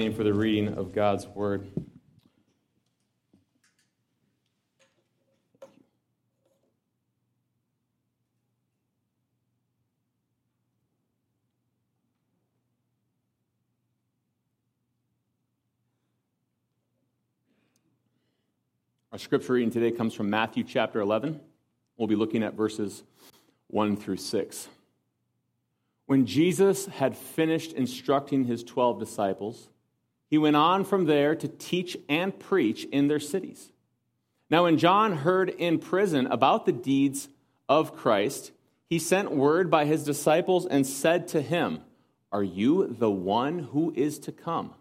standing for the reading of God's Word. Our scripture reading today comes from Matthew chapter 11. We'll be looking at verses 1 through 6. When Jesus had finished instructing his 12 disciples, he went on from there to teach and preach in their cities. Now, when John heard in prison about the deeds of Christ, he sent word by his disciples and said to him, Are you the one who is to come,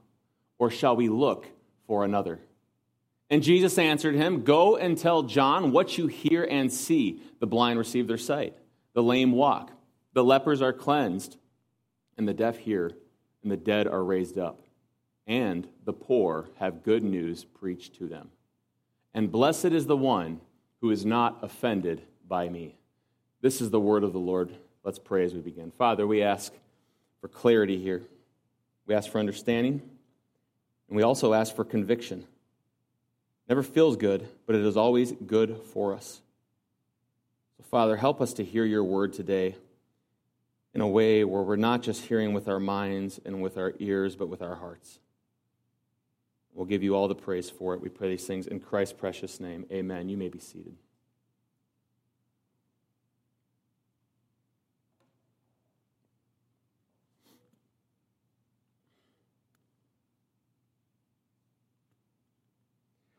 or shall we look for another? And Jesus answered him, Go and tell John what you hear and see. The blind receive their sight, the lame walk, the lepers are cleansed, and the deaf hear, and the dead are raised up, and the poor have good news preached to them. And blessed is the one who is not offended by me. This is the word of the Lord. Let's pray as we begin. Father, we ask for clarity here. We ask for understanding, and we also ask for conviction. Never feels good, but it is always good for us. So, Father, help us to hear your word today in a way where we're not just hearing with our minds and with our ears, but with our hearts. We'll give you all the praise for it. We pray these things in Christ's precious name. Amen. You may be seated.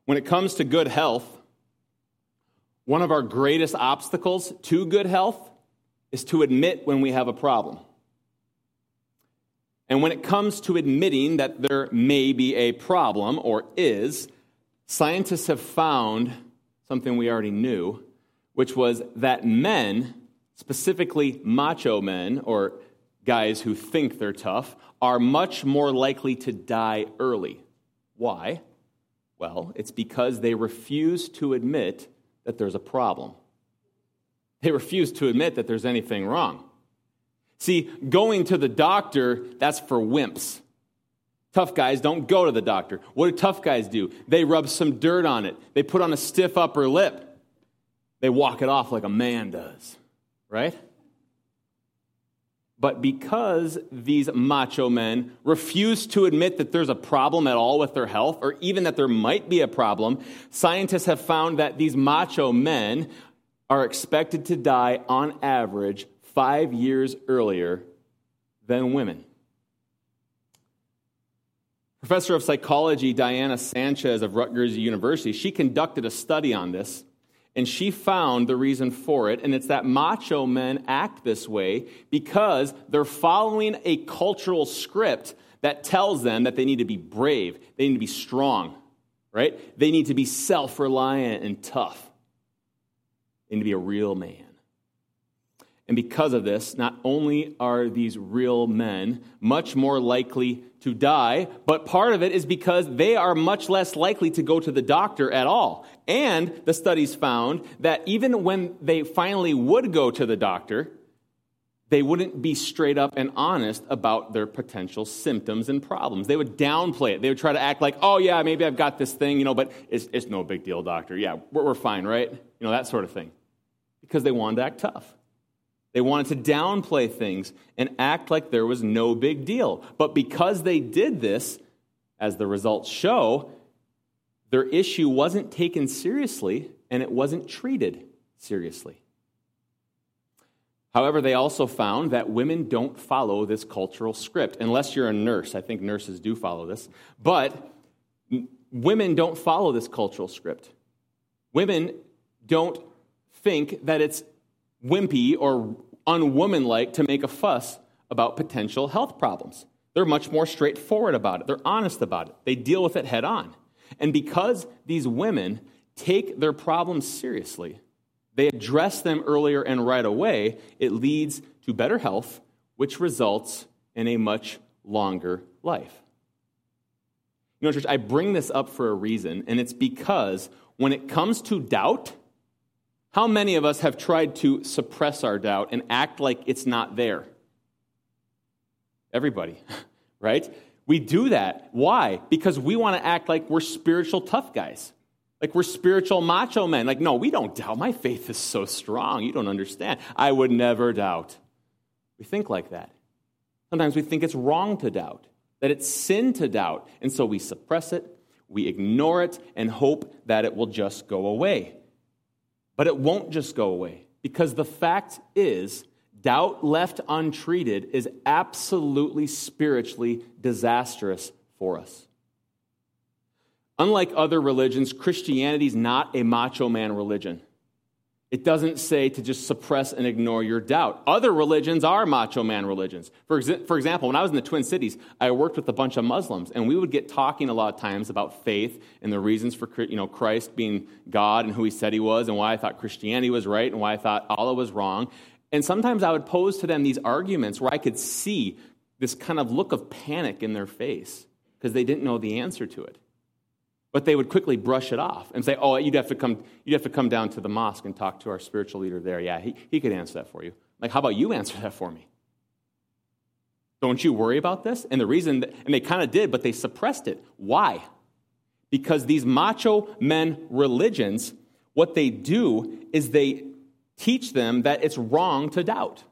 When it comes to good health, one of our greatest obstacles to good health is to admit when we have a problem. And when it comes to admitting that there may be a problem or is, scientists have found something we already knew, which was that men, specifically macho men or guys who think they're tough, are much more likely to die early. Why? Well, it's because they refuse to admit that there's a problem. They refuse to admit that there's anything wrong. See, going to the doctor, that's for wimps. Tough guys don't go to the doctor. What do tough guys do? They rub some dirt on it, they put on a stiff upper lip, they walk it off like a man does, right? But because these macho men refuse to admit that there's a problem at all with their health, or even that there might be a problem, scientists have found that these macho men are expected to die on average five years earlier than women. Professor of psychology Diana Sanchez of Rutgers University, she conducted a study on this and she found the reason for it, and it's that macho men act this way because they're following a cultural script that tells them that they need to be brave, they need to be strong, right? They need to be self reliant and tough, they need to be a real man. And because of this, not only are these real men much more likely to die, but part of it is because they are much less likely to go to the doctor at all. And the studies found that even when they finally would go to the doctor, they wouldn't be straight up and honest about their potential symptoms and problems. They would downplay it. They would try to act like, oh, yeah, maybe I've got this thing, you know, but it's, it's no big deal, doctor. Yeah, we're, we're fine, right? You know, that sort of thing. Because they wanted to act tough. They wanted to downplay things and act like there was no big deal. But because they did this, as the results show, their issue wasn't taken seriously and it wasn't treated seriously. However, they also found that women don't follow this cultural script, unless you're a nurse. I think nurses do follow this. But women don't follow this cultural script. Women don't think that it's wimpy or unwomanlike to make a fuss about potential health problems. They're much more straightforward about it. They're honest about it. They deal with it head on. And because these women take their problems seriously, they address them earlier and right away, it leads to better health, which results in a much longer life. You know, church, I bring this up for a reason, and it's because when it comes to doubt, how many of us have tried to suppress our doubt and act like it's not there? Everybody, right? We do that. Why? Because we want to act like we're spiritual tough guys. Like we're spiritual macho men. Like, no, we don't doubt. My faith is so strong. You don't understand. I would never doubt. We think like that. Sometimes we think it's wrong to doubt, that it's sin to doubt. And so we suppress it, we ignore it, and hope that it will just go away. But it won't just go away because the fact is, doubt left untreated is absolutely spiritually disastrous for us. Unlike other religions, Christianity is not a macho man religion. It doesn't say to just suppress and ignore your doubt. Other religions are macho man religions. For, for example, when I was in the Twin Cities, I worked with a bunch of Muslims, and we would get talking a lot of times about faith and the reasons for you know, Christ being God and who he said he was, and why I thought Christianity was right and why I thought Allah was wrong. And sometimes I would pose to them these arguments where I could see this kind of look of panic in their face because they didn't know the answer to it. But they would quickly brush it off and say, oh, you'd have to come, you'd have to come down to the mosque and talk to our spiritual leader there. Yeah, he, he could answer that for you. Like, how about you answer that for me? Don't you worry about this? And the reason, that, and they kind of did, but they suppressed it. Why? Because these macho men religions, what they do is they teach them that it's wrong to doubt.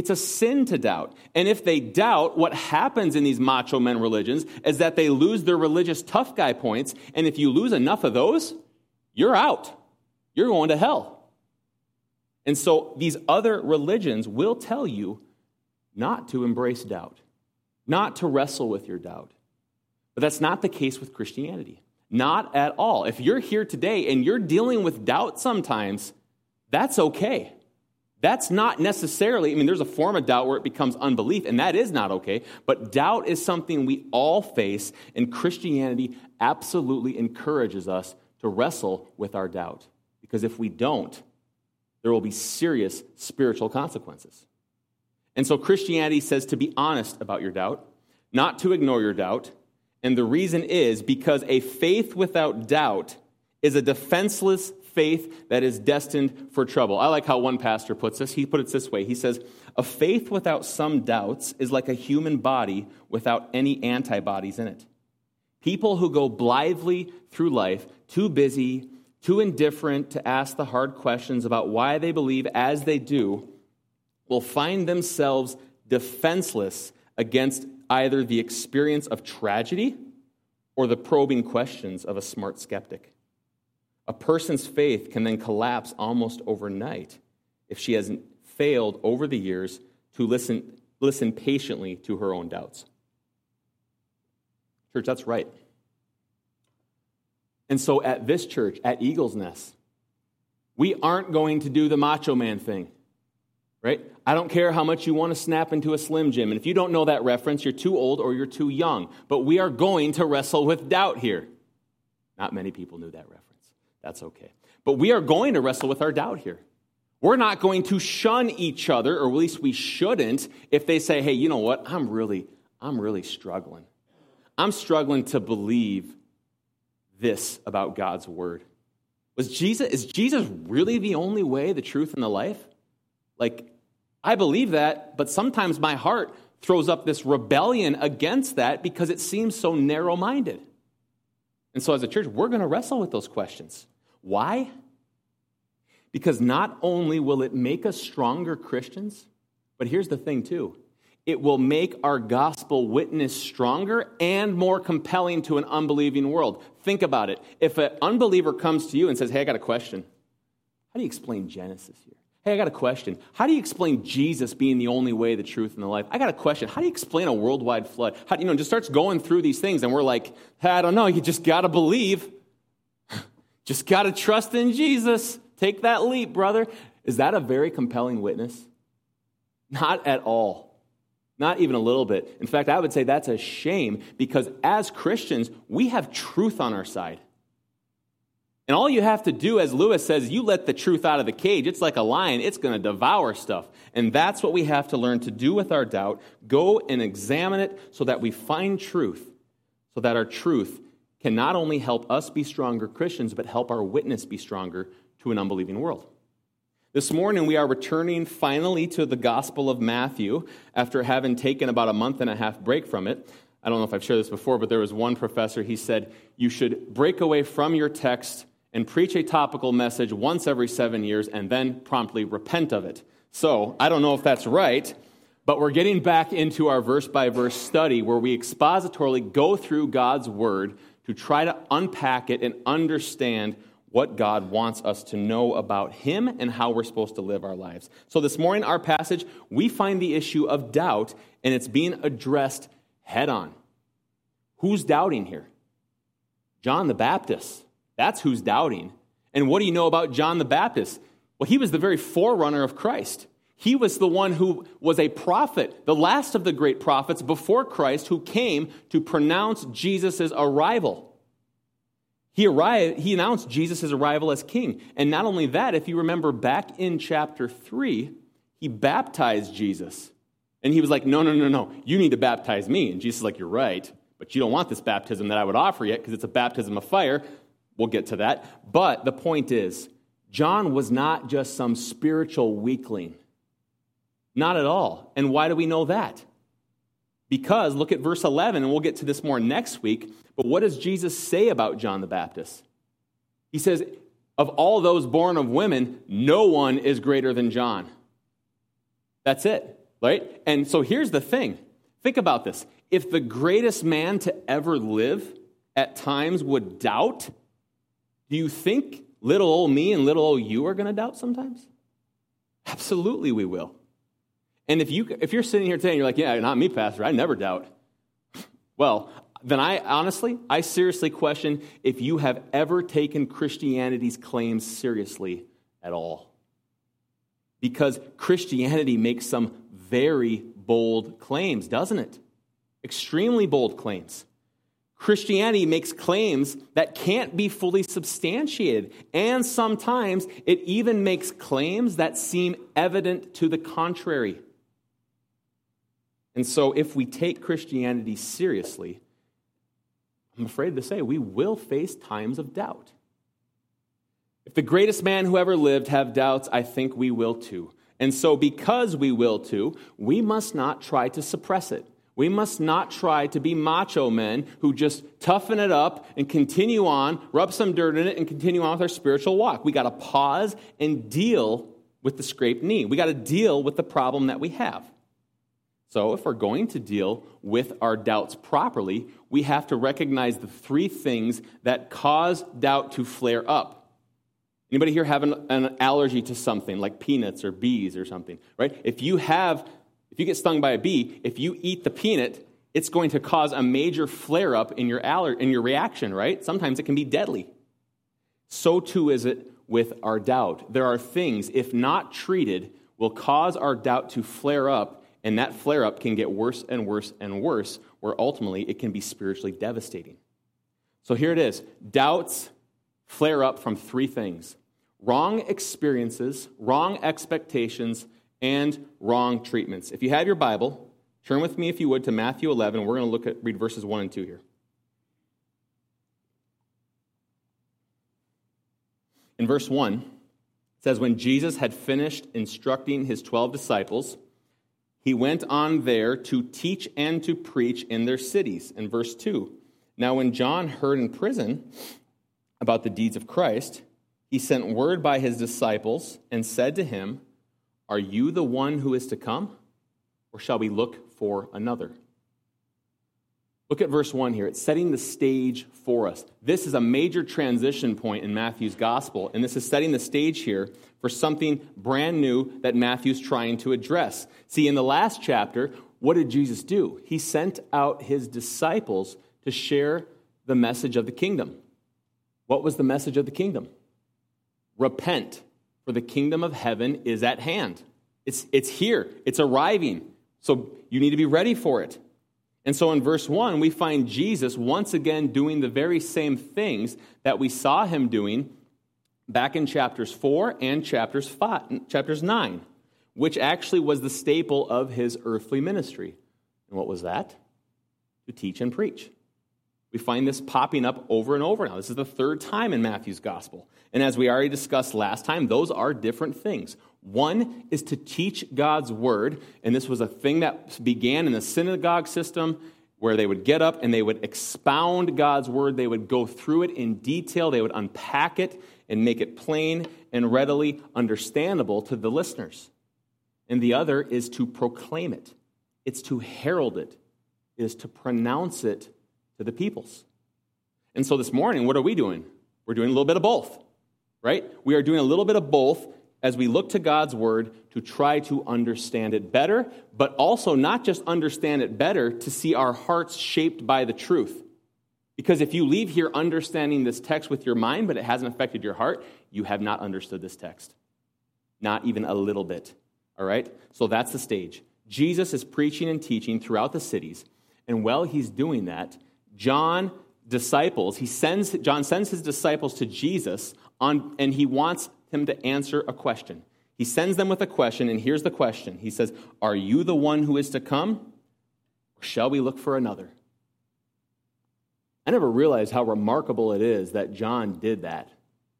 It's a sin to doubt. And if they doubt, what happens in these macho men religions is that they lose their religious tough guy points. And if you lose enough of those, you're out. You're going to hell. And so these other religions will tell you not to embrace doubt, not to wrestle with your doubt. But that's not the case with Christianity. Not at all. If you're here today and you're dealing with doubt sometimes, that's okay. That's not necessarily, I mean, there's a form of doubt where it becomes unbelief, and that is not okay. But doubt is something we all face, and Christianity absolutely encourages us to wrestle with our doubt. Because if we don't, there will be serious spiritual consequences. And so Christianity says to be honest about your doubt, not to ignore your doubt. And the reason is because a faith without doubt is a defenseless faith that is destined for trouble. I like how one pastor puts this. He put it this way He says, A faith without some doubts is like a human body without any antibodies in it. People who go blithely through life, too busy, too indifferent to ask the hard questions about why they believe as they do, will find themselves defenseless against either the experience of tragedy or the probing questions of a smart skeptic. A person's faith can then collapse almost overnight if she hasn't failed over the years to listen, listen patiently to her own doubts. Church, that's right. And so at this church, at Eagle's Nest, we aren't going to do the macho man thing, right? I don't care how much you want to snap into a Slim Jim. And if you don't know that reference, you're too old or you're too young. But we are going to wrestle with doubt here. Not many people knew that reference. That's okay. But we are going to wrestle with our doubt here. We're not going to shun each other, or at least we shouldn't, if they say, hey, you know what? I'm really, I'm really struggling. I'm struggling to believe this about God's word. Was Jesus, is Jesus really the only way, the truth, and the life? Like, I believe that, but sometimes my heart throws up this rebellion against that because it seems so narrow minded. And so, as a church, we're going to wrestle with those questions. Why? Because not only will it make us stronger Christians, but here's the thing, too it will make our gospel witness stronger and more compelling to an unbelieving world. Think about it. If an unbeliever comes to you and says, Hey, I got a question, how do you explain Genesis here? Hey, I got a question. How do you explain Jesus being the only way, the truth, and the life? I got a question. How do you explain a worldwide flood? How, you know, just starts going through these things, and we're like, I don't know. You just got to believe. just got to trust in Jesus. Take that leap, brother. Is that a very compelling witness? Not at all. Not even a little bit. In fact, I would say that's a shame because as Christians, we have truth on our side. And all you have to do, as Lewis says, you let the truth out of the cage. It's like a lion, it's going to devour stuff. And that's what we have to learn to do with our doubt. Go and examine it so that we find truth, so that our truth can not only help us be stronger Christians, but help our witness be stronger to an unbelieving world. This morning, we are returning finally to the Gospel of Matthew after having taken about a month and a half break from it. I don't know if I've shared this before, but there was one professor, he said, You should break away from your text and preach a topical message once every seven years and then promptly repent of it. So I don't know if that's right, but we're getting back into our verse by verse study where we expositorily go through God's word to try to unpack it and understand what God wants us to know about Him and how we're supposed to live our lives. So, this morning, our passage, we find the issue of doubt, and it's being addressed head on. Who's doubting here? John the Baptist. That's who's doubting. And what do you know about John the Baptist? Well, he was the very forerunner of Christ. He was the one who was a prophet, the last of the great prophets before Christ, who came to pronounce Jesus' arrival. He, arrived, he announced Jesus' arrival as king. And not only that, if you remember back in chapter 3, he baptized Jesus. And he was like, No, no, no, no, you need to baptize me. And Jesus is like, You're right, but you don't want this baptism that I would offer yet because it's a baptism of fire. We'll get to that. But the point is, John was not just some spiritual weakling. Not at all. And why do we know that? Because look at verse 11, and we'll get to this more next week. But what does Jesus say about John the Baptist? He says, Of all those born of women, no one is greater than John. That's it, right? And so here's the thing think about this. If the greatest man to ever live at times would doubt, do you think little old me and little old you are going to doubt sometimes? Absolutely, we will. And if, you, if you're sitting here today and you're like, yeah, not me, Pastor, I never doubt. Well, then I honestly, I seriously question if you have ever taken Christianity's claims seriously at all. Because Christianity makes some very bold claims, doesn't it? Extremely bold claims. Christianity makes claims that can't be fully substantiated, and sometimes it even makes claims that seem evident to the contrary. And so, if we take Christianity seriously, I'm afraid to say we will face times of doubt. If the greatest man who ever lived have doubts, I think we will too. And so, because we will too, we must not try to suppress it. We must not try to be macho men who just toughen it up and continue on, rub some dirt in it, and continue on with our spiritual walk. We got to pause and deal with the scraped knee. We got to deal with the problem that we have. So, if we're going to deal with our doubts properly, we have to recognize the three things that cause doubt to flare up. Anybody here have an, an, allergy to something like peanuts or bees or something, right? If you have, if you get stung by a bee, if you eat the peanut, it's going to cause a major flare up in your aller- in your reaction, right? Sometimes it can be deadly. So too is it with our doubt. There are things, if not treated, will cause our doubt to flare up and that flare up can get worse and worse and worse, where ultimately it can be spiritually devastating. So here it is doubts flare up from three things wrong experiences, wrong expectations, and wrong treatments. If you have your Bible, turn with me, if you would, to Matthew 11. We're going to look at read verses 1 and 2 here. In verse 1, it says, When Jesus had finished instructing his 12 disciples, he went on there to teach and to preach in their cities. In verse 2, now when John heard in prison about the deeds of Christ, he sent word by his disciples and said to him, Are you the one who is to come, or shall we look for another? Look at verse 1 here. It's setting the stage for us. This is a major transition point in Matthew's gospel, and this is setting the stage here for something brand new that Matthew's trying to address. See, in the last chapter, what did Jesus do? He sent out his disciples to share the message of the kingdom. What was the message of the kingdom? Repent, for the kingdom of heaven is at hand. It's, it's here, it's arriving. So you need to be ready for it. And so in verse 1, we find Jesus once again doing the very same things that we saw him doing back in chapters 4 and chapters, five, chapters 9, which actually was the staple of his earthly ministry. And what was that? To teach and preach. We find this popping up over and over now. This is the third time in Matthew's gospel. And as we already discussed last time, those are different things. One is to teach God's word, and this was a thing that began in the synagogue system where they would get up and they would expound God's word. They would go through it in detail. They would unpack it and make it plain and readily understandable to the listeners. And the other is to proclaim it, it's to herald it, it is to pronounce it to the peoples. And so this morning, what are we doing? We're doing a little bit of both, right? We are doing a little bit of both as we look to God's word to try to understand it better, but also not just understand it better, to see our hearts shaped by the truth. Because if you leave here understanding this text with your mind, but it hasn't affected your heart, you have not understood this text. Not even a little bit. All right? So that's the stage. Jesus is preaching and teaching throughout the cities. And while he's doing that, John disciples, he sends John sends his disciples to Jesus on, and he wants him to answer a question. He sends them with a question, and here's the question. He says, Are you the one who is to come? Or shall we look for another? I never realized how remarkable it is that John did that.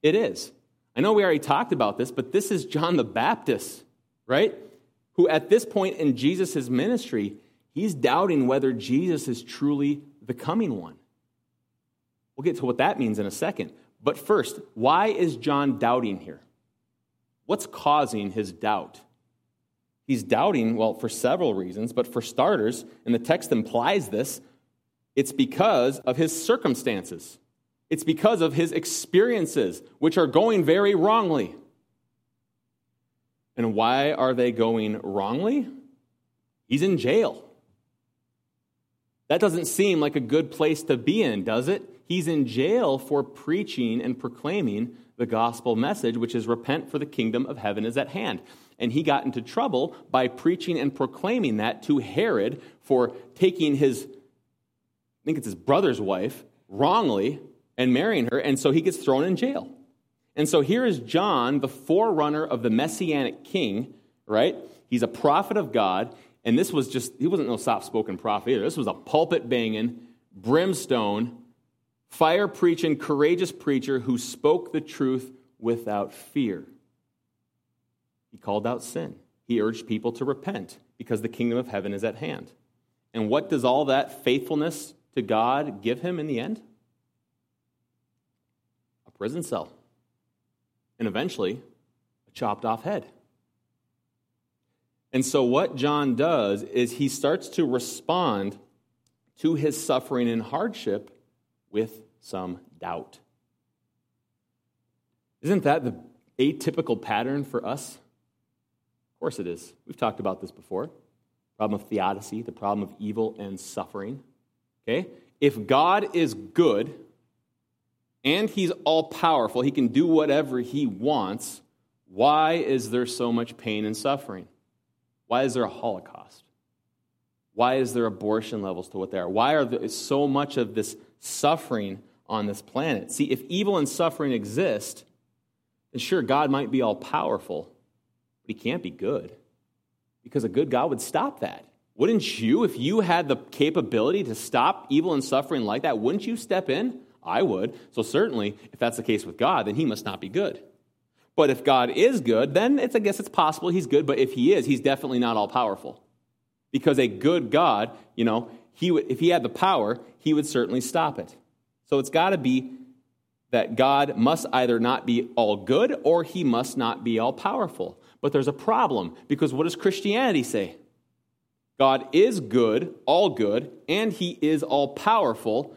It is. I know we already talked about this, but this is John the Baptist, right? Who at this point in Jesus' ministry, he's doubting whether Jesus is truly the coming one. We'll get to what that means in a second. But first, why is John doubting here? What's causing his doubt? He's doubting, well, for several reasons, but for starters, and the text implies this, it's because of his circumstances. It's because of his experiences, which are going very wrongly. And why are they going wrongly? He's in jail. That doesn't seem like a good place to be in, does it? He's in jail for preaching and proclaiming the gospel message, which is repent for the kingdom of heaven is at hand. And he got into trouble by preaching and proclaiming that to Herod for taking his, I think it's his brother's wife, wrongly and marrying her. And so he gets thrown in jail. And so here is John, the forerunner of the messianic king, right? He's a prophet of God. And this was just, he wasn't no soft spoken prophet either. This was a pulpit banging, brimstone, fire preaching, courageous preacher who spoke the truth without fear. He called out sin. He urged people to repent because the kingdom of heaven is at hand. And what does all that faithfulness to God give him in the end? A prison cell. And eventually, a chopped off head. And so, what John does is he starts to respond to his suffering and hardship with some doubt. Isn't that the atypical pattern for us? Of course it is. We've talked about this before. Problem of theodicy, the problem of evil and suffering. Okay? If God is good and he's all powerful, he can do whatever he wants, why is there so much pain and suffering? Why is there a Holocaust? Why is there abortion levels to what they are? Why are there so much of this suffering on this planet? See, if evil and suffering exist, then sure, God might be all powerful, but he can't be good. Because a good God would stop that. Wouldn't you, if you had the capability to stop evil and suffering like that, wouldn't you step in? I would. So, certainly, if that's the case with God, then he must not be good. But if God is good, then it's, I guess it's possible he's good, but if he is, he's definitely not all powerful. Because a good God, you know, he would, if he had the power, he would certainly stop it. So it's got to be that God must either not be all good or he must not be all powerful. But there's a problem because what does Christianity say? God is good, all good, and he is all powerful.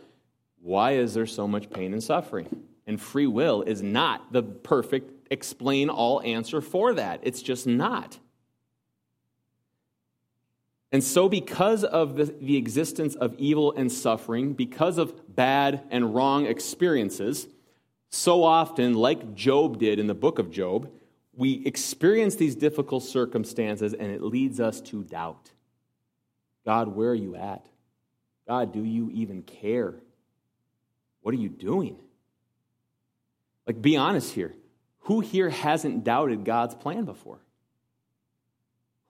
Why is there so much pain and suffering? And free will is not the perfect explain all answer for that. It's just not. And so, because of the, the, existence of evil and suffering, because of bad and wrong experiences, so often, like Job did in the book of Job, we experience these difficult circumstances and it leads us to doubt. God, where are you at? God, do you even care? What are you doing? Like, be honest here. Who here hasn't doubted God's plan before?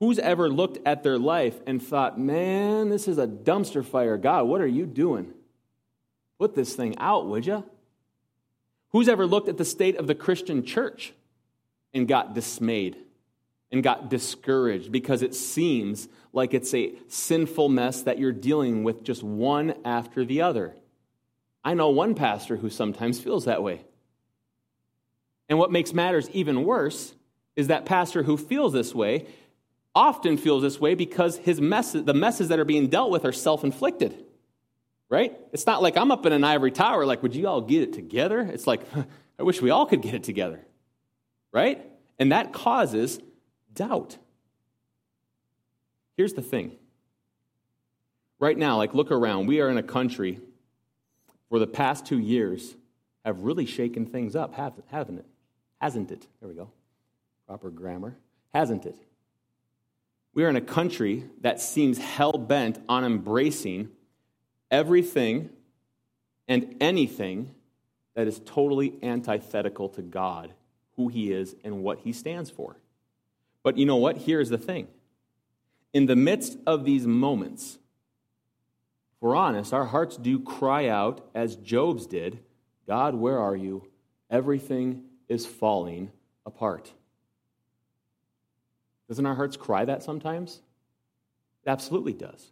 Who's ever looked at their life and thought, man, this is a dumpster fire. God, what are you doing? Put this thing out, would you? Who's ever looked at the state of the Christian church and got dismayed and got discouraged because it seems like it's a sinful mess that you're dealing with just one after the other. I know one pastor who sometimes feels that way. And what makes matters even worse is that pastor who feels this way often feels this way because his mess, the messes that are being dealt with are self inflicted. Right? It's not like I'm up in an ivory tower, like, would you all get it together? It's like, I wish we all could get it together. Right? And that causes doubt. Here's the thing. Right now, like, look around. We are in a country for the past two years have really shaken things up, haven't it? Hasn't it? There we go. Proper grammar. Hasn't it? We are in a country that seems hell bent on embracing everything and anything that is totally antithetical to God, who He is, and what He stands for. But you know what? Here's the thing. In the midst of these moments, if we're honest, our hearts do cry out as Job's did God, where are you? Everything is falling apart. Doesn't our hearts cry that sometimes? It absolutely does.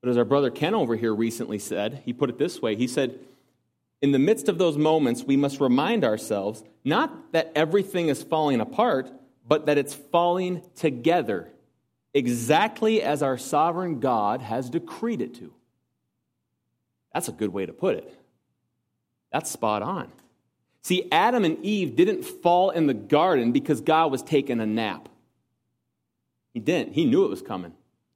But as our brother Ken over here recently said, he put it this way he said, In the midst of those moments, we must remind ourselves not that everything is falling apart, but that it's falling together, exactly as our sovereign God has decreed it to. That's a good way to put it. That's spot on. See, Adam and Eve didn't fall in the garden because God was taking a nap. He didn't. He knew it was coming.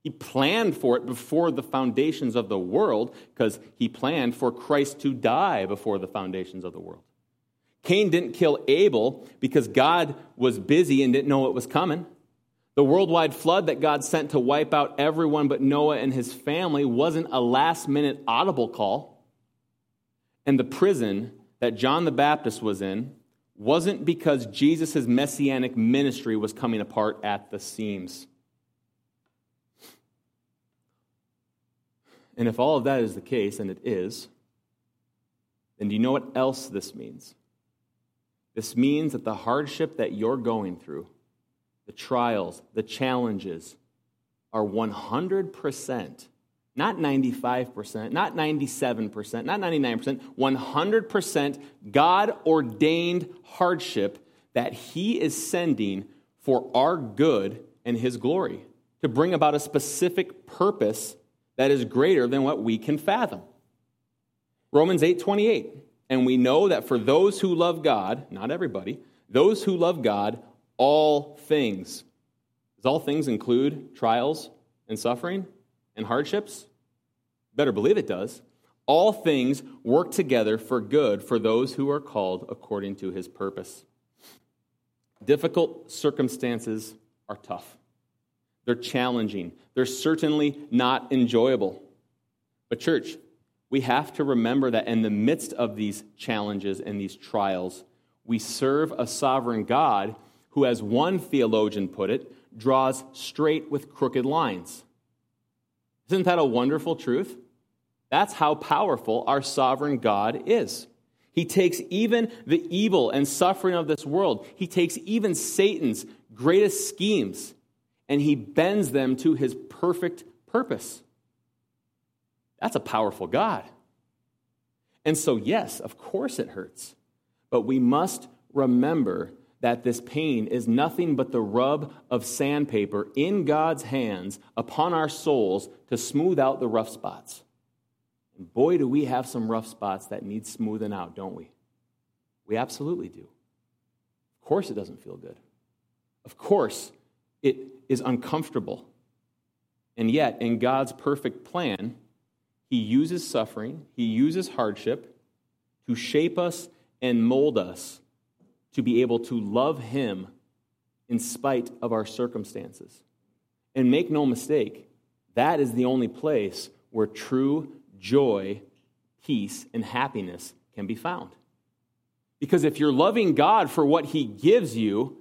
He planned for it before the foundations of the world because he planned for Christ to die before the foundations of the world. Cain didn't kill Abel because God was busy and didn't know it was coming. The worldwide flood that God sent to wipe out everyone but Noah and his family wasn't a last minute audible call. And the prison that John the Baptist was in wasn't because Jesus' messianic ministry was coming apart at the seams. And if all of that is the case, and it is, then do you know what else this means? This means that the hardship that you're going through, the trials, the challenges, are 100% not 95%, not 97%, not 99%, 100% God ordained hardship that He is sending for our good and His glory to bring about a specific purpose that is greater than what we can fathom. Romans 8 28. And we know that for those who love God, not everybody, those who love God, all things. Does all things include trials and suffering? And hardships? Better believe it does. All things work together for good for those who are called according to his purpose. Difficult circumstances are tough. They're challenging. They're certainly not enjoyable. But, church, we have to remember that in the midst of these challenges and these trials, we serve a sovereign God who, as one theologian put it, draws straight with crooked lines. Isn't that a wonderful truth? That's how powerful our sovereign God is. He takes even the evil and suffering of this world, he takes even Satan's greatest schemes, and he bends them to his perfect purpose. That's a powerful God. And so, yes, of course it hurts, but we must remember that this pain is nothing but the rub of sandpaper in God's hands upon our souls to smooth out the rough spots. And boy, do we have some rough spots that need smoothing out, don't we? We absolutely do. Of course, it doesn't feel good. Of course, it is uncomfortable. And yet, in God's perfect plan, He uses suffering, He uses hardship to shape us and mold us to be able to love Him in spite of our circumstances. And make no mistake, that is the only place where true joy, peace, and happiness can be found. Because if you're loving God for what He gives you,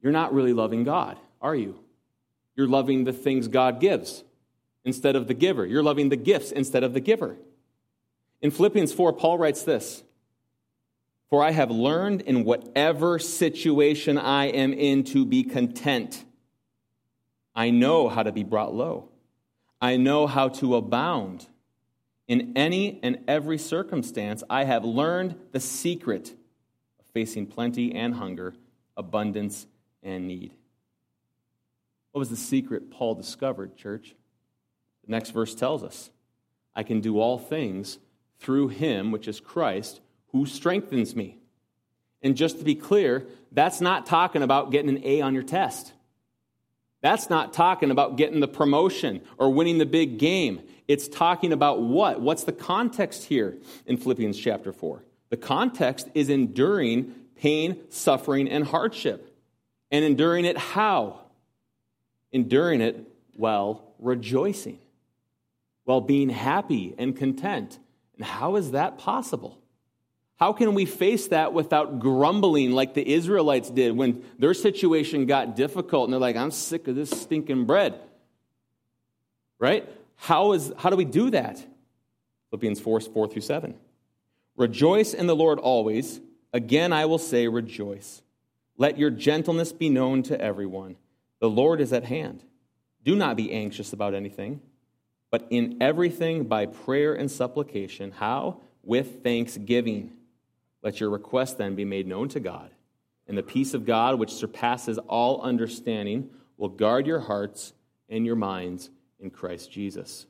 you're not really loving God, are you? You're loving the things God gives instead of the giver. You're loving the gifts instead of the giver. In Philippians 4, Paul writes this For I have learned in whatever situation I am in to be content. I know how to be brought low. I know how to abound. In any and every circumstance, I have learned the secret of facing plenty and hunger, abundance and need. What was the secret Paul discovered, church? The next verse tells us I can do all things through him, which is Christ, who strengthens me. And just to be clear, that's not talking about getting an A on your test. That's not talking about getting the promotion or winning the big game. It's talking about what? What's the context here in Philippians chapter 4? The context is enduring pain, suffering, and hardship. And enduring it how? Enduring it while rejoicing, while being happy and content. And how is that possible? How can we face that without grumbling like the Israelites did when their situation got difficult and they're like, I'm sick of this stinking bread? Right? How, is, how do we do that? Philippians 4 4 through 7. Rejoice in the Lord always. Again, I will say, rejoice. Let your gentleness be known to everyone. The Lord is at hand. Do not be anxious about anything, but in everything by prayer and supplication. How? With thanksgiving. Let your request then be made known to God. And the peace of God, which surpasses all understanding, will guard your hearts and your minds in Christ Jesus.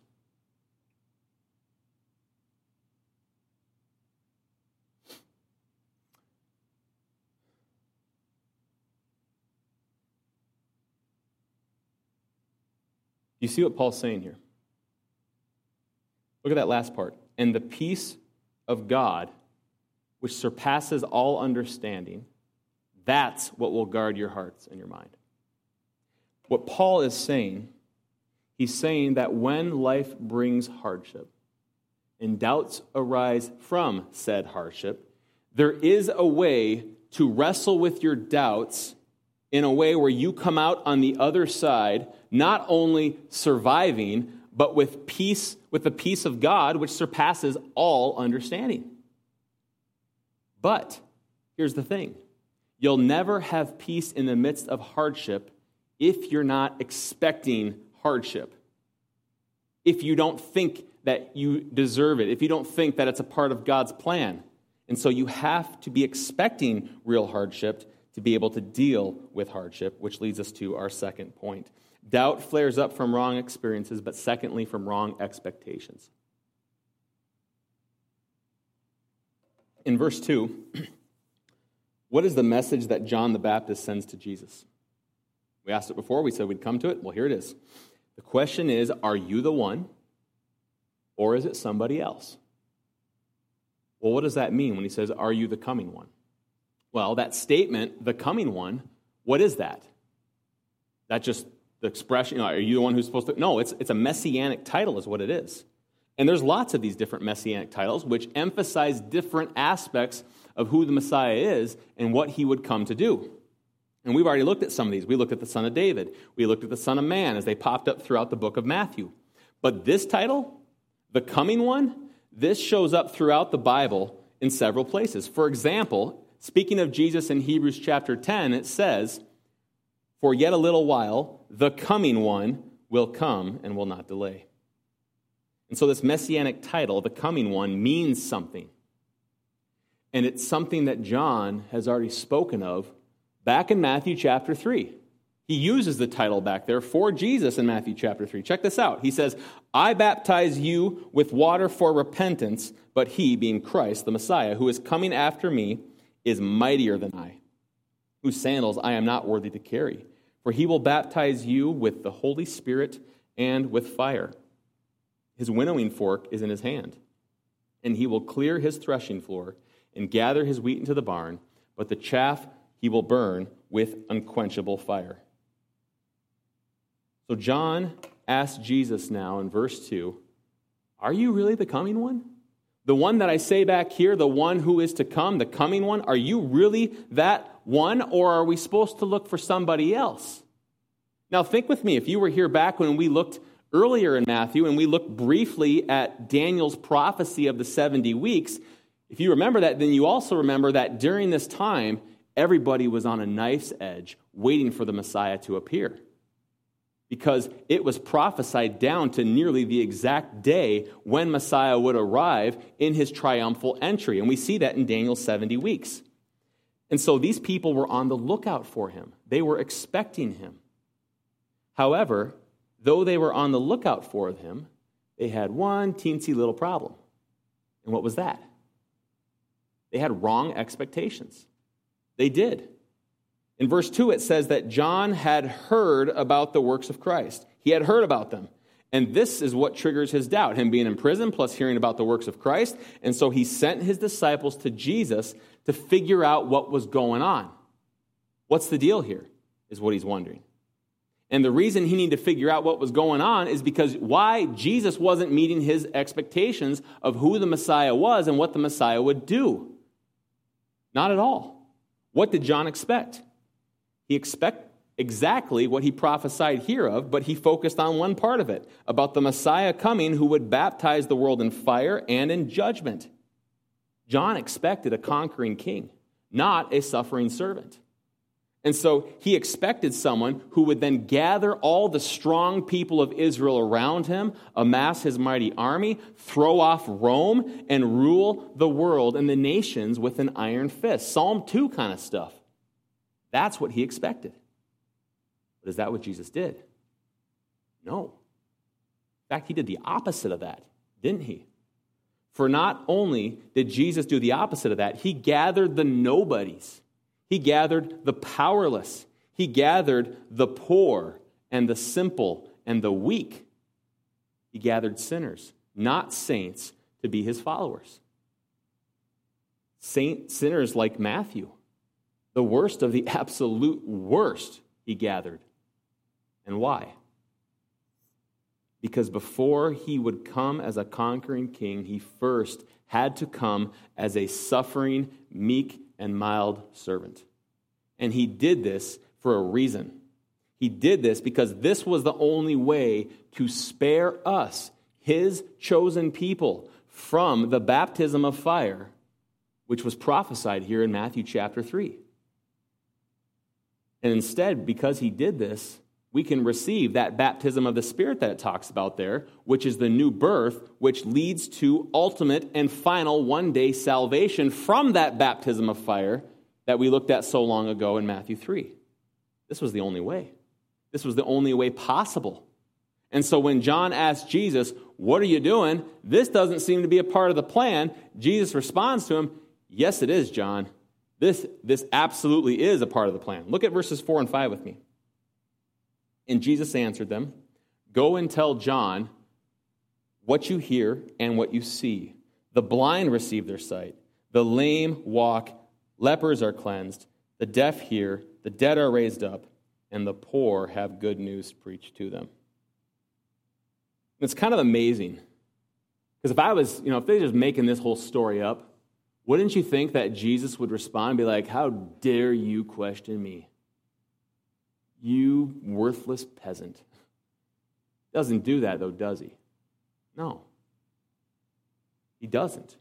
You see what Paul's saying here? Look at that last part. And the peace of God which surpasses all understanding, that's what will guard your hearts and your mind. What Paul is saying, he's saying that when life brings hardship and doubts arise from said hardship, there is a way to wrestle with your doubts in a way where you come out on the other side not only surviving, but with peace, with the peace of God, which surpasses all understanding. But here's the thing you'll never have peace in the midst of hardship if you're not expecting hardship. If you don't think that you deserve it, if you don't think that it's a part of God's plan. And so you have to be expecting real hardship to be able to deal with hardship, which leads us to our second point. Doubt flares up from wrong experiences, but secondly, from wrong expectations. In verse 2, what is the message that John the Baptist sends to Jesus? We asked it before. We said we'd come to it. Well, here it is. The question is Are you the one, or is it somebody else? Well, what does that mean when he says, Are you the coming one? Well, that statement, the coming one, what is that? That just the expression, you know, are you the one who's supposed to? No, it's, it's a messianic title, is what it is. And there's lots of these different messianic titles which emphasize different aspects of who the Messiah is and what he would come to do. And we've already looked at some of these. We looked at the Son of David, we looked at the Son of Man as they popped up throughout the book of Matthew. But this title, the coming one, this shows up throughout the Bible in several places. For example, speaking of Jesus in Hebrews chapter 10, it says, For yet a little while, the coming one will come and will not delay. And so, this messianic title, the coming one, means something. And it's something that John has already spoken of back in Matthew chapter 3. He uses the title back there for Jesus in Matthew chapter 3. Check this out. He says, I baptize you with water for repentance, but he, being Christ, the Messiah, who is coming after me, is mightier than I, whose sandals I am not worthy to carry. For he will baptize you with the Holy Spirit and with fire. His winnowing fork is in his hand, and he will clear his threshing floor and gather his wheat into the barn, but the chaff he will burn with unquenchable fire. So John asks Jesus now in verse 2 Are you really the coming one? The one that I say back here, the one who is to come, the coming one, are you really that one, or are we supposed to look for somebody else? Now, think with me. If you were here back when we looked earlier in Matthew and we looked briefly at Daniel's prophecy of the 70 weeks, If you remember that, then you also remember that during this time, everybody was on a knife's edge waiting for the Messiah to appear. Because it was prophesied down to nearly the exact day when Messiah would arrive in his triumphal entry. And we see that in Daniel's 70 weeks. And so these people were on the lookout for him, they were expecting him. However, though they were on the lookout for him, they had one teensy little problem. And what was that? They had wrong expectations. They did. In verse 2, it says that John had heard about the works of Christ. He had heard about them. And this is what triggers his doubt him being in prison, plus hearing about the works of Christ. And so he sent his disciples to Jesus to figure out what was going on. What's the deal here? Is what he's wondering. And the reason he needed to figure out what was going on is because why Jesus wasn't meeting his expectations of who the Messiah was and what the Messiah would do. Not at all. What did John expect? He expected exactly what he prophesied here of, but he focused on one part of it about the Messiah coming who would baptize the world in fire and in judgment. John expected a conquering king, not a suffering servant. And so he expected someone who would then gather all the strong people of Israel around him, amass his mighty army, throw off Rome, and rule the world and the nations with an iron fist. Psalm 2 kind of stuff. That's what he expected. But is that what Jesus did? No. In fact, he did the opposite of that, didn't he? For not only did Jesus do the opposite of that, he gathered the nobodies he gathered the powerless, he gathered the poor and the simple and the weak. He gathered sinners, not saints, to be his followers. Saint sinners like Matthew, the worst of the absolute worst, he gathered. And why? Because before he would come as a conquering king, he first had to come as a suffering, meek, and mild servant. And he did this for a reason. He did this because this was the only way to spare us, his chosen people, from the baptism of fire, which was prophesied here in Matthew chapter 3. And instead, because he did this, we can receive that baptism of the Spirit that it talks about there, which is the new birth, which leads to ultimate and final one day salvation from that baptism of fire that we looked at so long ago in Matthew 3. This was the only way. This was the only way possible. And so when John asked Jesus, What are you doing? This doesn't seem to be a part of the plan. Jesus responds to him, Yes, it is, John. This, this absolutely is a part of the plan. Look at verses 4 and 5 with me. And Jesus answered them Go and tell John what you hear and what you see. The blind receive their sight, the lame walk, lepers are cleansed, the deaf hear, the dead are raised up, and the poor have good news preached to them. it's kind of amazing. Because if I was, you know, if they're just making this whole story up, wouldn't you think that Jesus would respond and be like, How dare you question me? You worthless peasant. Doesn't do that, though, does he? No. He doesn't.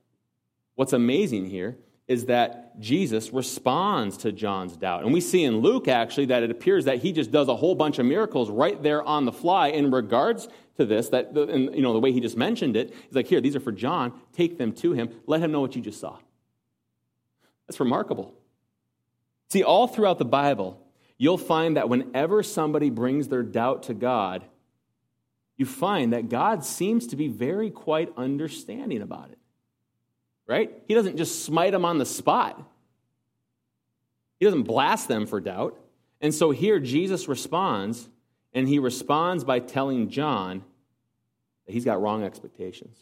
What's amazing here is that Jesus responds to John's doubt. And we see in Luke, actually, that it appears that he just does a whole bunch of miracles right there on the fly in regards to this. That, and, you know, the way he just mentioned it, he's like, here, these are for John. Take them to him. Let him know what you just saw. That's remarkable. See, all throughout the Bible, you'll find that whenever somebody brings their doubt to God, you find that God seems to be very quite understanding about it. Right? He doesn't just smite them on the spot, He doesn't blast them for doubt. And so here Jesus responds, and he responds by telling John that he's got wrong expectations.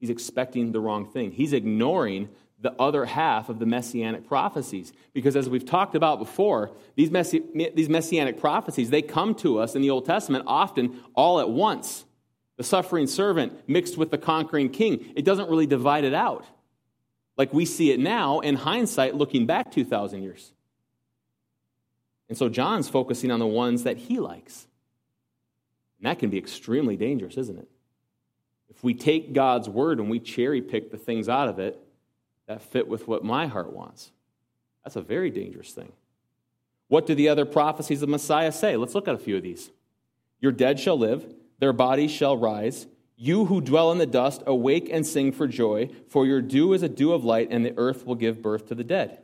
He's expecting the wrong thing. He's ignoring the other half of the messianic prophecies. Because as we've talked about before, these, messi- these messianic prophecies, they come to us in the Old Testament often all at once. The suffering servant mixed with the conquering king. It doesn't really divide it out like we see it now in hindsight looking back 2,000 years. And so John's focusing on the ones that he likes. And that can be extremely dangerous, isn't it? If we take God's word and we cherry pick the things out of it, that fit with what my heart wants. That's a very dangerous thing. What do the other prophecies of Messiah say? Let's look at a few of these. Your dead shall live, their bodies shall rise. You who dwell in the dust, awake and sing for joy, for your dew is a dew of light, and the earth will give birth to the dead.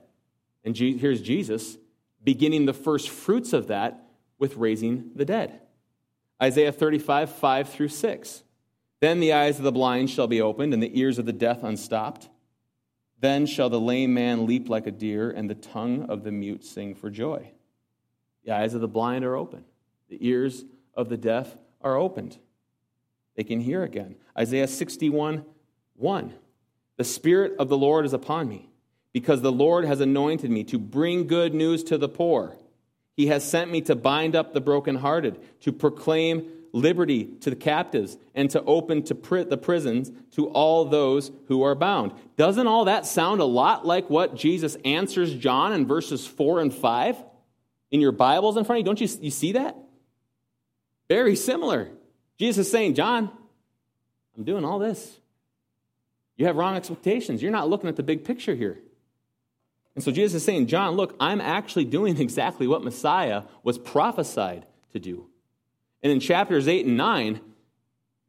And here's Jesus beginning the first fruits of that with raising the dead. Isaiah 35, 5 through 6. Then the eyes of the blind shall be opened, and the ears of the deaf unstopped. Then shall the lame man leap like a deer, and the tongue of the mute sing for joy. The eyes of the blind are open, the ears of the deaf are opened. They can hear again. Isaiah 61, 1. The Spirit of the Lord is upon me, because the Lord has anointed me to bring good news to the poor. He has sent me to bind up the brokenhearted, to proclaim liberty to the captives, and to open to the prisons to all those who are bound. Doesn't all that sound a lot like what Jesus answers John in verses 4 and 5 in your Bibles in front of you? Don't you, you see that? Very similar. Jesus is saying, John, I'm doing all this. You have wrong expectations. You're not looking at the big picture here. And so Jesus is saying, John, look, I'm actually doing exactly what Messiah was prophesied to do. And in chapters 8 and 9, if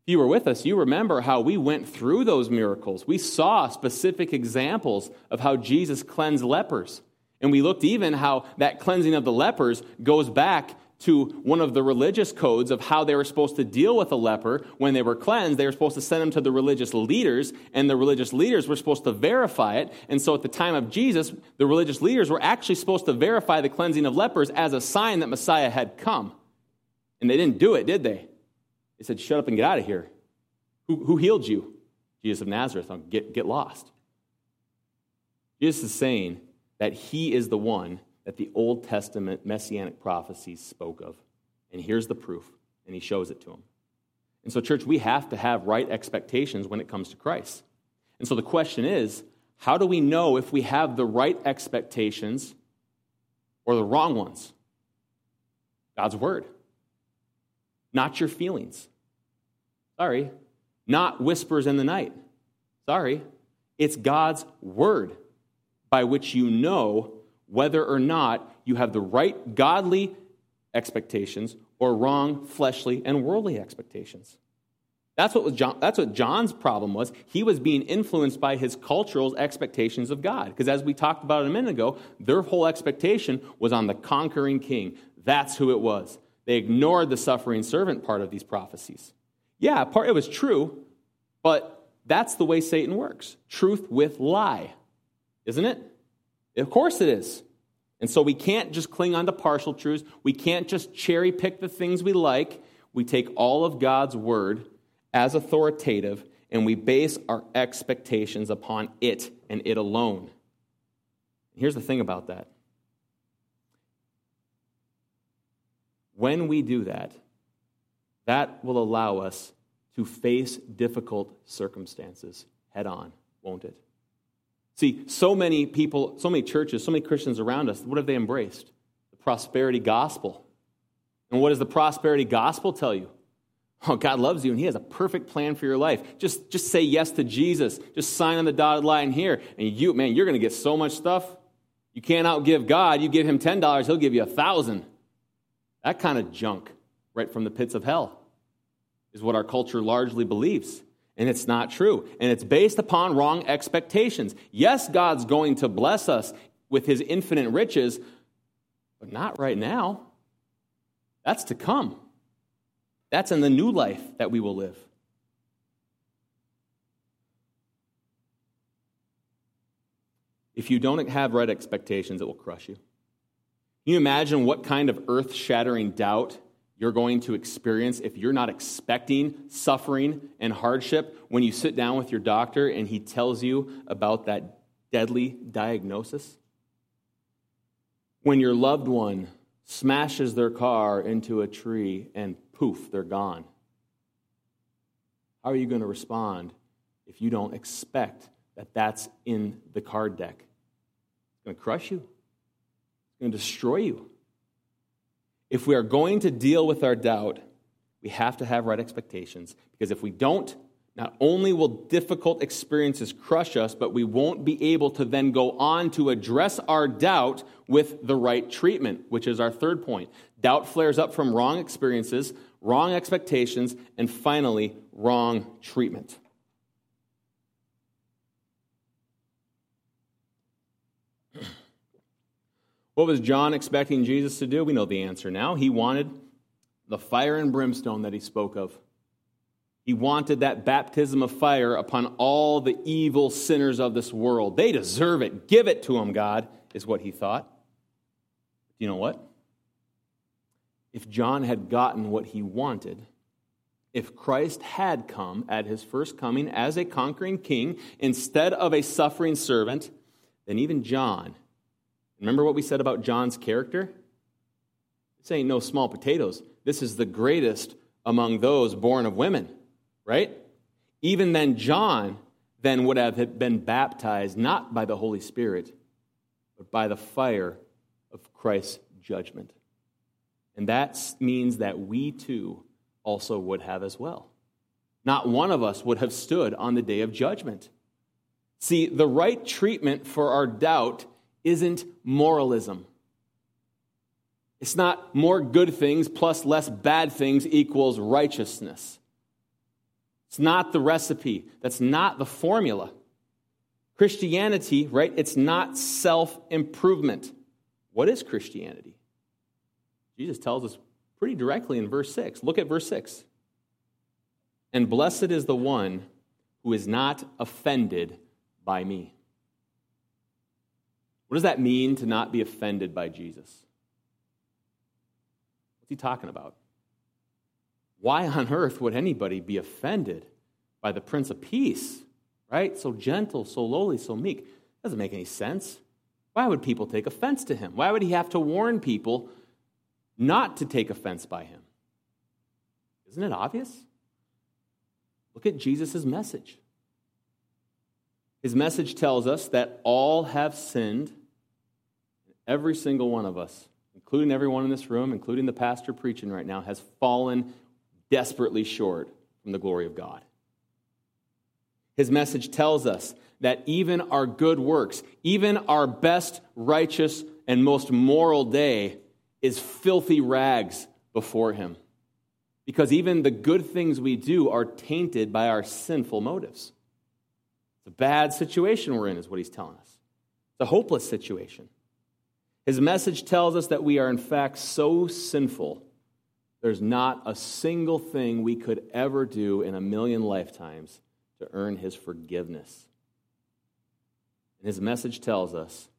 you were with us, you remember how we went through those miracles. We saw specific examples of how Jesus cleansed lepers. And we looked even how that cleansing of the lepers goes back to one of the religious codes of how they were supposed to deal with a leper when they were cleansed. They were supposed to send them to the religious leaders, and the religious leaders were supposed to verify it. And so at the time of Jesus, the religious leaders were actually supposed to verify the cleansing of lepers as a sign that Messiah had come. And they didn't do it, did they? They said, Shut up and get out of here. Who, who healed you? Jesus of Nazareth. Oh, get, get lost. Jesus is saying that he is the one that the Old Testament messianic prophecies spoke of. And here's the proof, and he shows it to them. And so, church, we have to have right expectations when it comes to Christ. And so the question is how do we know if we have the right expectations or the wrong ones? God's Word, not your feelings. Sorry. Not whispers in the night. Sorry. It's God's Word by which you know whether or not you have the right godly expectations or wrong fleshly and worldly expectations. That's what, John, that's what John's problem was. He was being influenced by his cultural expectations of God. Because as we talked about a minute ago, their whole expectation was on the conquering king. That's who it was. They ignored the suffering servant part of these prophecies. Yeah, part it was true, but that's the way Satan works. Truth with lie. Isn't it? Of course it is. And so we can't just cling on to partial truths. We can't just cherry pick the things we like. We take all of God's word as authoritative and we base our expectations upon it and it alone. Here's the thing about that when we do that, that will allow us to face difficult circumstances head on, won't it? See, so many people, so many churches, so many Christians around us, what have they embraced? The prosperity gospel. And what does the prosperity gospel tell you? Oh, God loves you and He has a perfect plan for your life. Just, just say yes to Jesus. Just sign on the dotted line here. And you, man, you're going to get so much stuff. You can't outgive God. You give Him $10, He'll give you a thousand. That kind of junk right from the pits of hell is what our culture largely believes. And it's not true. And it's based upon wrong expectations. Yes, God's going to bless us with his infinite riches, but not right now. That's to come. That's in the new life that we will live. If you don't have right expectations, it will crush you. Can you imagine what kind of earth shattering doubt you're going to experience if you're not expecting suffering and hardship when you sit down with your doctor and he tells you about that deadly diagnosis? When your loved one smashes their car into a tree and poof, they're gone. How are you going to respond if you don't expect that that's in the card deck? It's going to crush you, going to destroy you. If we are going to deal with our doubt, we have to have right expectations. Because if we don't, not only will difficult experiences crush us, but we won't be able to then go on to address our doubt with the right treatment, which is our third point. Doubt flares up from wrong experiences, wrong expectations, and finally, wrong treatment. What was John expecting Jesus to do? We know the answer now. He wanted the fire and brimstone that he spoke of. He wanted that baptism of fire upon all the evil sinners of this world. They deserve it. Give it to them, God, is what he thought. You know what? If John had gotten what he wanted, if Christ had come at his first coming as a conquering king instead of a suffering servant, then even John, remember what we said about John's character? This ain't no small potatoes. This is the greatest among those born of women right? Even then, John then would have been baptized not by the Holy Spirit, but by the fire of Christ's judgment. And that means that we too also would have as well. Not one of us would have stood on the day of judgment. See, the right treatment for our doubt isn't moralism. It's not more good things plus less bad things equals righteousness. It's not the recipe, that's not the formula. Christianity, right? It's not self improvement. What is Christianity? Jesus tells us pretty directly in verse 6. Look at verse 6. And blessed is the one who is not offended by me. What does that mean to not be offended by Jesus? What's he talking about? Why on earth would anybody be offended by the Prince of Peace, right? So gentle, so lowly, so meek. Doesn't make any sense. Why would people take offense to him? Why would he have to warn people not to take offense by him? Isn't it obvious? Look at Jesus' message. His message tells us that all have sinned, every single one of us, including everyone in this room, including the pastor preaching right now, has fallen desperately short from the glory of God. His message tells us that even our good works, even our best righteous and most moral day, is filthy rags before Him. Because even the good things we do are tainted by our sinful motives. It's a bad situation we're in, is what He's telling us. It's a hopeless situation. His message tells us that we are, in fact, so sinful there's not a single thing we could ever do in a million lifetimes to earn his forgiveness. And his message tells us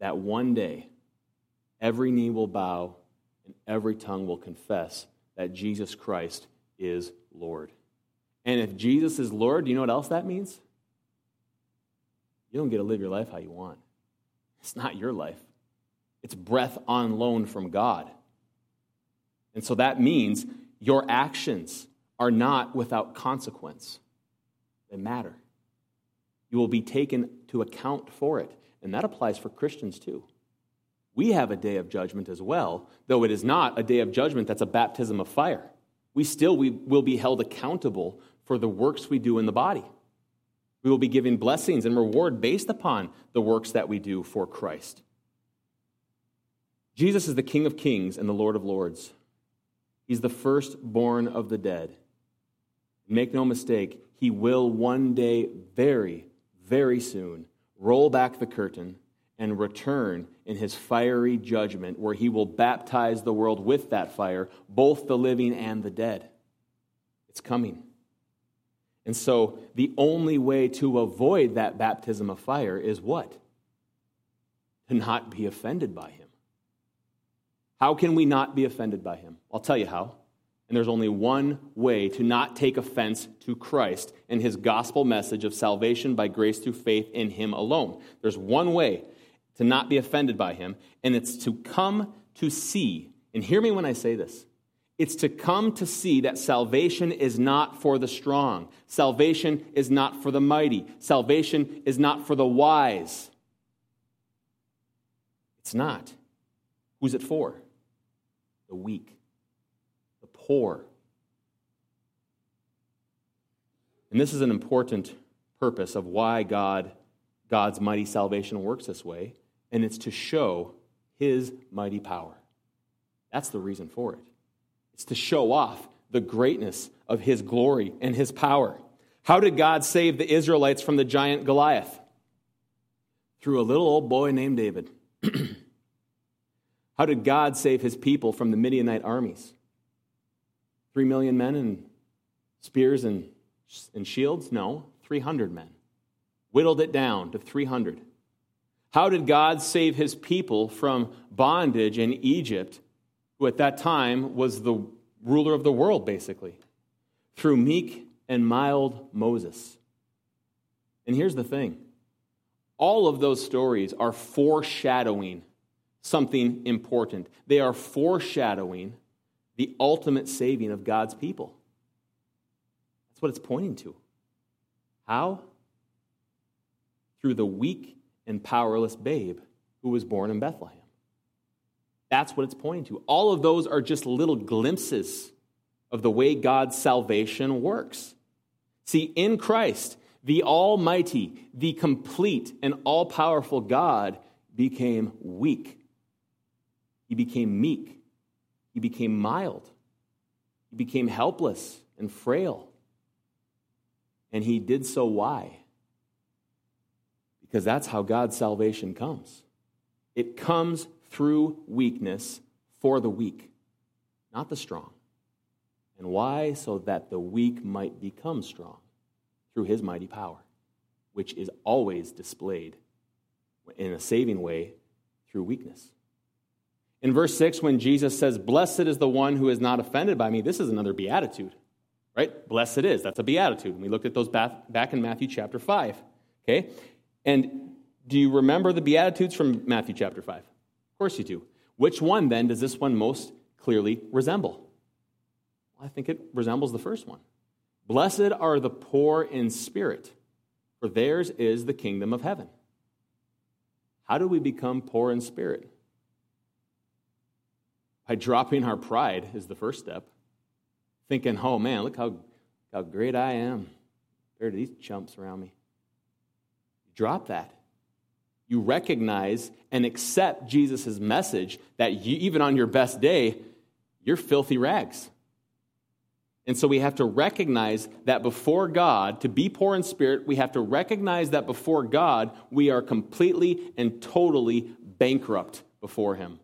that one day every knee will bow and every tongue will confess that Jesus Christ is Lord. And if Jesus is Lord, do you know what else that means? You don't get to live your life how you want. It's not your life, it's breath on loan from God. And so that means your actions are not without consequence, they matter. You will be taken to account for it. And that applies for Christians too. We have a day of judgment as well, though it is not a day of judgment that's a baptism of fire. We still we will be held accountable for the works we do in the body. We will be given blessings and reward based upon the works that we do for Christ. Jesus is the King of kings and the Lord of lords. He's the firstborn of the dead. Make no mistake, he will one day, very, very soon, roll back the curtain and return in his fiery judgment, where he will baptize the world with that fire, both the living and the dead. It's coming. And so, the only way to avoid that baptism of fire is what? To not be offended by him. How can we not be offended by him? I'll tell you how. And there's only one way to not take offense to Christ and his gospel message of salvation by grace through faith in him alone. There's one way to not be offended by him, and it's to come to see. And hear me when I say this. It's to come to see that salvation is not for the strong. Salvation is not for the mighty. Salvation is not for the wise. It's not. Who's it for? The weak, the poor. And this is an important purpose of why God, God's mighty salvation works this way, and it's to show his mighty power. That's the reason for it. It's to show off the greatness of his glory and his power. How did God save the Israelites from the giant Goliath? Through a little old boy named David. How did God save his people from the Midianite armies? Three million men and spears and, and shields? No, 300 men. Whittled it down to 300. How did God save his people from bondage in Egypt, who at that time was the ruler of the world, basically? Through meek and mild Moses. And here's the thing all of those stories are foreshadowing something important. They are foreshadowing the ultimate saving of God's people. That's what it's pointing to. How? Through the weak and powerless babe who was born in Bethlehem. That's what it's pointing to. All of those are just little glimpses of the way God's salvation works. See, in Christ, the Almighty, the complete and all powerful God became weak he became meek. He became mild. He became helpless and frail. And he did so why? Because that's how God's salvation comes. It comes through weakness for the weak, not the strong. And why? So that the weak might become strong through his mighty power, which is always displayed in a saving way through weakness. In verse 6, when Jesus says, Blessed is the one who is not offended by me, this is another beatitude, right? Blessed is. That's a beatitude. And we looked at those back in Matthew chapter 5. Okay? And do you remember the beatitudes from Matthew chapter 5? Of course you do. Which one then does this one most clearly resemble? Well, I think it resembles the first one. Blessed are the poor in spirit, for theirs is the kingdom of heaven. How do we become poor in spirit? By dropping our pride is the first step. Thinking, oh man, look how, how great I am compared to these chumps around me. Drop that. You recognize and accept Jesus' message that you, even on your best day, you're filthy rags. And so we have to recognize that before God, to be poor in spirit, we have to recognize that before God, we are completely and totally bankrupt before Him.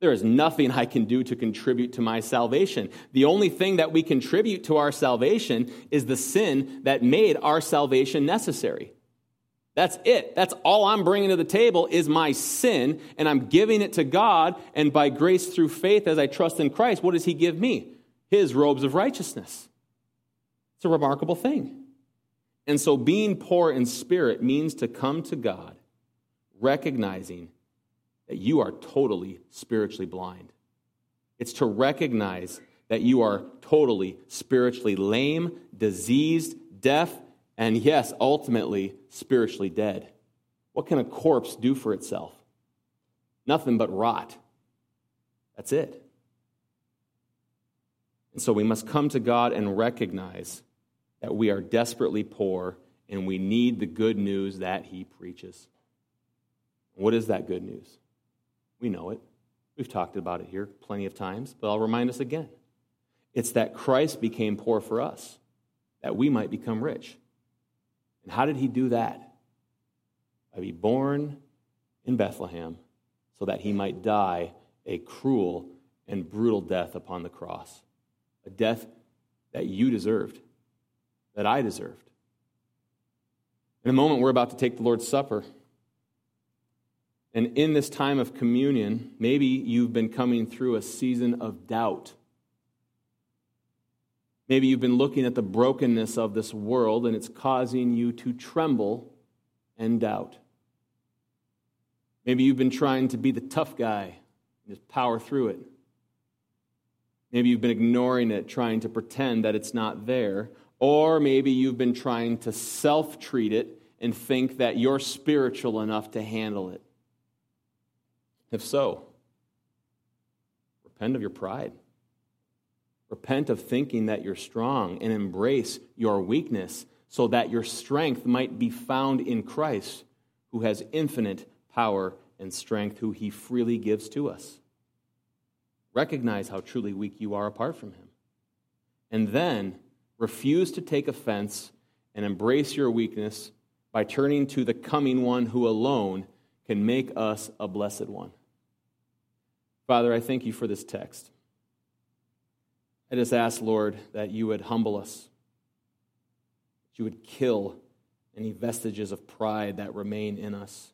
There is nothing I can do to contribute to my salvation. The only thing that we contribute to our salvation is the sin that made our salvation necessary. That's it. That's all I'm bringing to the table is my sin, and I'm giving it to God. And by grace through faith, as I trust in Christ, what does He give me? His robes of righteousness. It's a remarkable thing. And so, being poor in spirit means to come to God, recognizing that you are totally spiritually blind. It's to recognize that you are totally spiritually lame, diseased, deaf, and yes, ultimately spiritually dead. What can a corpse do for itself? Nothing but rot. That's it. And so we must come to God and recognize that we are desperately poor and we need the good news that He preaches. What is that good news? We know it. We've talked about it here plenty of times, but I'll remind us again. It's that Christ became poor for us, that we might become rich. And how did he do that? By being born in Bethlehem so that he might die a cruel and brutal death upon the cross, a death that you deserved, that I deserved. In a moment, we're about to take the Lord's Supper. And in this time of communion, maybe you've been coming through a season of doubt. Maybe you've been looking at the brokenness of this world and it's causing you to tremble and doubt. Maybe you've been trying to be the tough guy and just power through it. Maybe you've been ignoring it, trying to pretend that it's not there. Or maybe you've been trying to self treat it and think that you're spiritual enough to handle it. If so, repent of your pride. Repent of thinking that you're strong and embrace your weakness so that your strength might be found in Christ, who has infinite power and strength, who he freely gives to us. Recognize how truly weak you are apart from him. And then refuse to take offense and embrace your weakness by turning to the coming one who alone can make us a blessed one. Father, I thank you for this text. I just ask, Lord, that you would humble us, that you would kill any vestiges of pride that remain in us,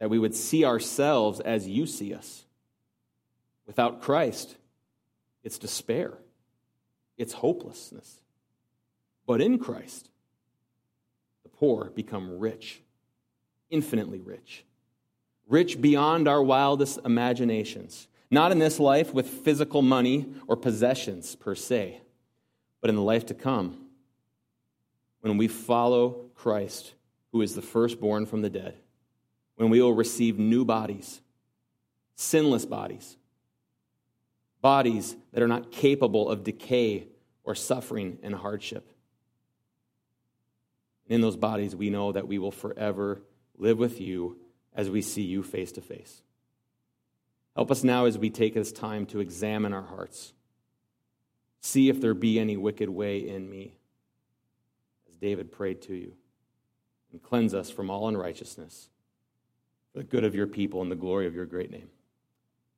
that we would see ourselves as you see us. Without Christ, it's despair, it's hopelessness. But in Christ, the poor become rich, infinitely rich, rich beyond our wildest imaginations not in this life with physical money or possessions per se, but in the life to come when we follow Christ, who is the firstborn from the dead, when we will receive new bodies, sinless bodies, bodies that are not capable of decay or suffering and hardship. in those bodies, we know that we will forever live with you as we see you face to face. Help us now as we take this time to examine our hearts. See if there be any wicked way in me, as David prayed to you, and cleanse us from all unrighteousness for the good of your people and the glory of your great name.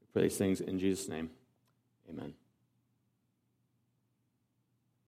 We pray these things in Jesus' name. Amen.